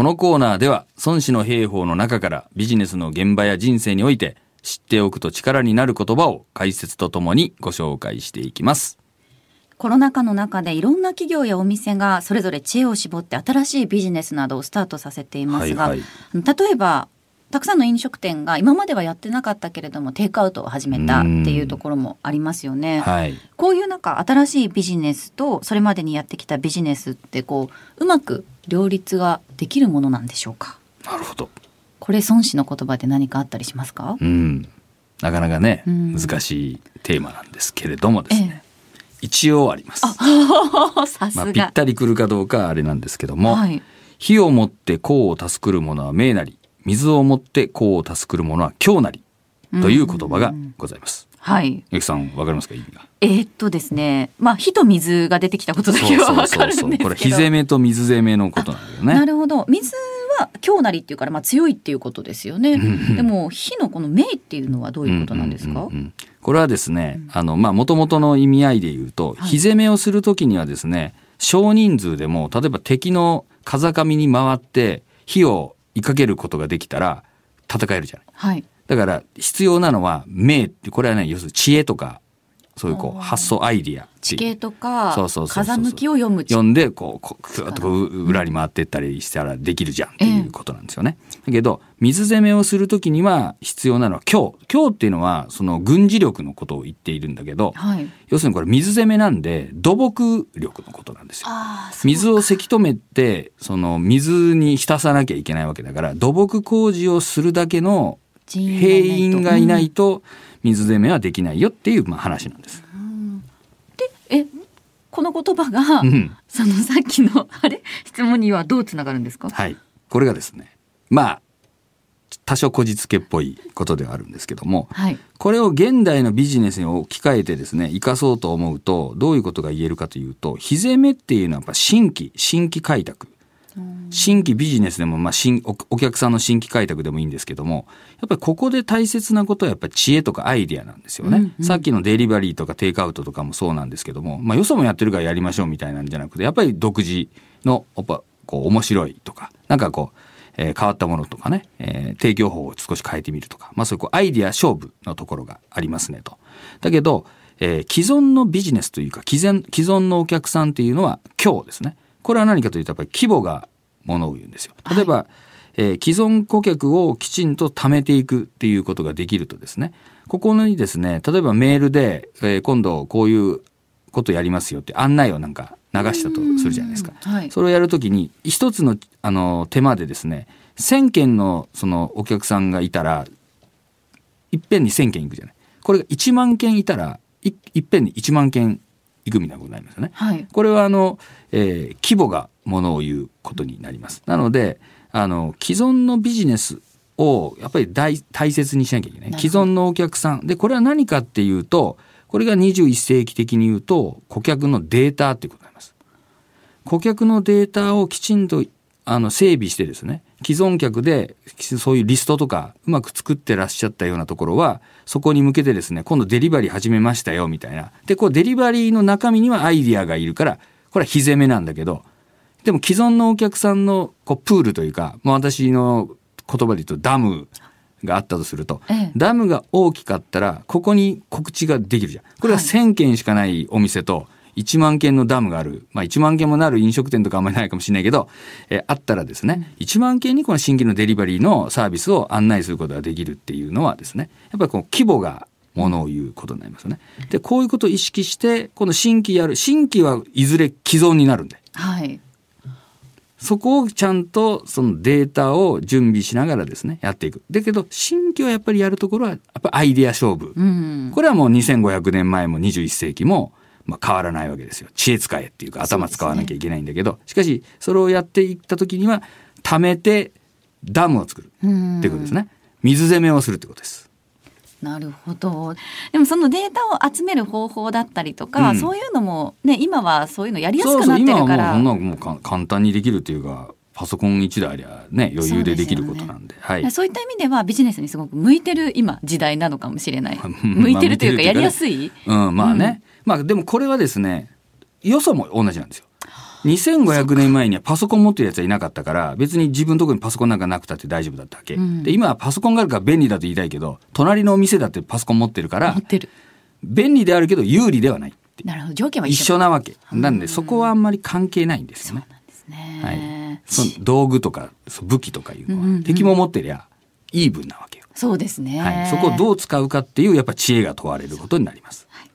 このコーナーでは孫子の兵法の中からビジネスの現場や人生において知っておくと力になる言葉を解説とともにご紹介していきます。コロナ禍の中でいろんな企業やお店がそれぞれ知恵を絞って新しいビジネスなどをスタートさせていますが、はい例えばたくさんの飲食店が今まではやってなかったけれどもテイクアウトを始めたっていうところもありますよね。はい。こういうなんか新しいビジネスとそれまでにやってきたビジネスってこううまく両立ができるものなんでしょうか？なるほど。これ孫子の言葉で何かあったりしますか？うん。なかなかね、うん難しいテーマなんですけれどもですね。一応あります。さすが、まあ、ぴったりくるかどうかあれなんですけども、はい、火をもって功を助くる者は命なり、水をもって功を助くる者は強なり、という言葉がございます。はい、ゆきさん、わかりますか意味が？えーっとですね。まあ火と水が出てきたことだけはわかるんですけど。これ火攻めと水攻めのことなんだよね。なるほど。水は強なりっていうからまあ強いっていうことですよね。ん。でも火のこの命っていうのはどういうことなんですか、うんうんうんうん。これはですね、あの、まあ、元々の意味合いで言うと、はい。火攻めをするときにはですね、少人数でも、例えば敵の風上に回って火を追いかけることができたら戦えるじゃない。はいだから必要なのは命って、これはね、要するに知恵とか、そういうこう発想アイディア地形とか風向きを読む読んでこうこうとこう裏に回ってったりしたらできるじゃんっていうことなんですよね。だけど水攻めをするときには必要なのは強強っていうのはその軍事力のことを言っているんだけどはい。要するにこれ水攻めなんで土木力のことなんですよ。水をせき止めてその水に浸さなきゃいけないわけだから土木工事をするだけの兵員がいなうんいと水攻めはできないよっていうまあ話なんです。でえこの言葉が、うんそのさっきのあれ質問にはどうつながるんですか？はい。これがですね、まあ、多少こじつけっぽいことではあるんですけども、はいこれを現代のビジネスに置き換えてですね、生かそうと思うと、どういうことが言えるかというと、火攻めっていうのはやっぱ新規、新規開拓。新規ビジネスでも、まあ、新おお客さんの新規開拓でもいいんですけども、やっぱりここで大切なことはやっぱり知恵とかアイディアなんですよね。うんうんさっきのデリバリーとかテイクアウトとかもそうなんですけども、まあ、よそもやってるからやりましょうみたいなんじゃなくて、やっぱり独自の、やっぱこう面白いとか、なんかこう、えー変わったものとかね、えー提供法を少し変えてみるとか、まあそういうこうアイディア勝負のところがありますねと。だけど、えー既存のビジネスというか、既存既存のお客さんっていうのは今日ですね。これは何かというと、やっぱり規模がものを言うんですよ。例えば、えー既存顧客をきちんと貯めていくっていうことができるとですね、ここにですね、例えばメールで、えー今度こういうことやりますよって案内をなんか流したとするじゃないですか。はいそれをやるときに、一つの、あの、手間でですね、1000件の、その、お客さんがいたら、いっぺんに1000件いくじゃない。これが1万件いたら、いいっぺんに1万件いくみたいなことになりますよね。はいこれは、あの、えー規模がものを言うことになります。なので、あの、既存のビジネスを、やっぱり大大切にしなきゃいけない。既存のお客さん。で、これは何かっていうと、これが21世紀的に言うと、顧客のデータっていうことになります。顧客のデータをきちんとあの整備してですね既存客でそういうリストとかうまく作ってらっしゃったようなところはそこに向けてですね今度デリバリー始めましたよみたいな。でこうデリバリーの中身にはアイディアがいるからこれは火攻めなんだけどでも既存のお客さんのこうプールというか、まあ、私の言葉で言うとダムがあったとすると、ええ。ダムが大きかったらここに告知ができるじゃん。これははい。1000件しかないお店と1万件のダムがある、まあ、1万件もなる飲食店とかあんまりないかもしれないけど、えーあったらですね、1万件にこの新規のデリバリーのサービスを案内することができるっていうのはですねやっぱりこう規模がものを言うことになりますよね。でこういうことを意識してこの新規やる新規はいずれ既存になるんではいそこをちゃんとそのデータを準備しながらですねやっていく。だけど新規はやっぱりやるところはやっぱアイデア勝負。うんこれはもう2500年前も21世紀もまあ変わらないわけですよ。知恵使えっていうか頭使わなきゃいけないんだけど、しかしそれをやっていった時には貯めてダムを作るってうんいうことですね。水攻めをするってことです。なるほど。でもそのデータを集める方法だったりとか、うん。そういうのもね今はそういうのやりやすくなってそうそう今はるからもうそんなもうか簡単にできるっていうかパソコン一台ありゃね余裕でできることなんで。はい。そういった意味ではビジネスにすごく向いてる今時代なのかもしれない。まあ向いてるというかやりやすい？うん、まあね。まあでもこれはですね、よそも同じなんですよ。2500年前にはパソコン持ってるやつはいなかったから別に自分のところにパソコンなんかなくたって大丈夫だったわけ、うんで今はパソコンがあるから便利だと言いたいけど隣のお店だってパソコン持ってるから。便利であるけど有利ではないってなるほど。条件は一一緒緒なわけなんでそこはあんまり関係ないんですよね。ね。はい、その道具とか武器とかいうのは、うんうんうん敵も持ってりゃイーブンなわけよ。そうですね。はい、そこをどう使うかっていうやっぱ知恵が問われることになります。はい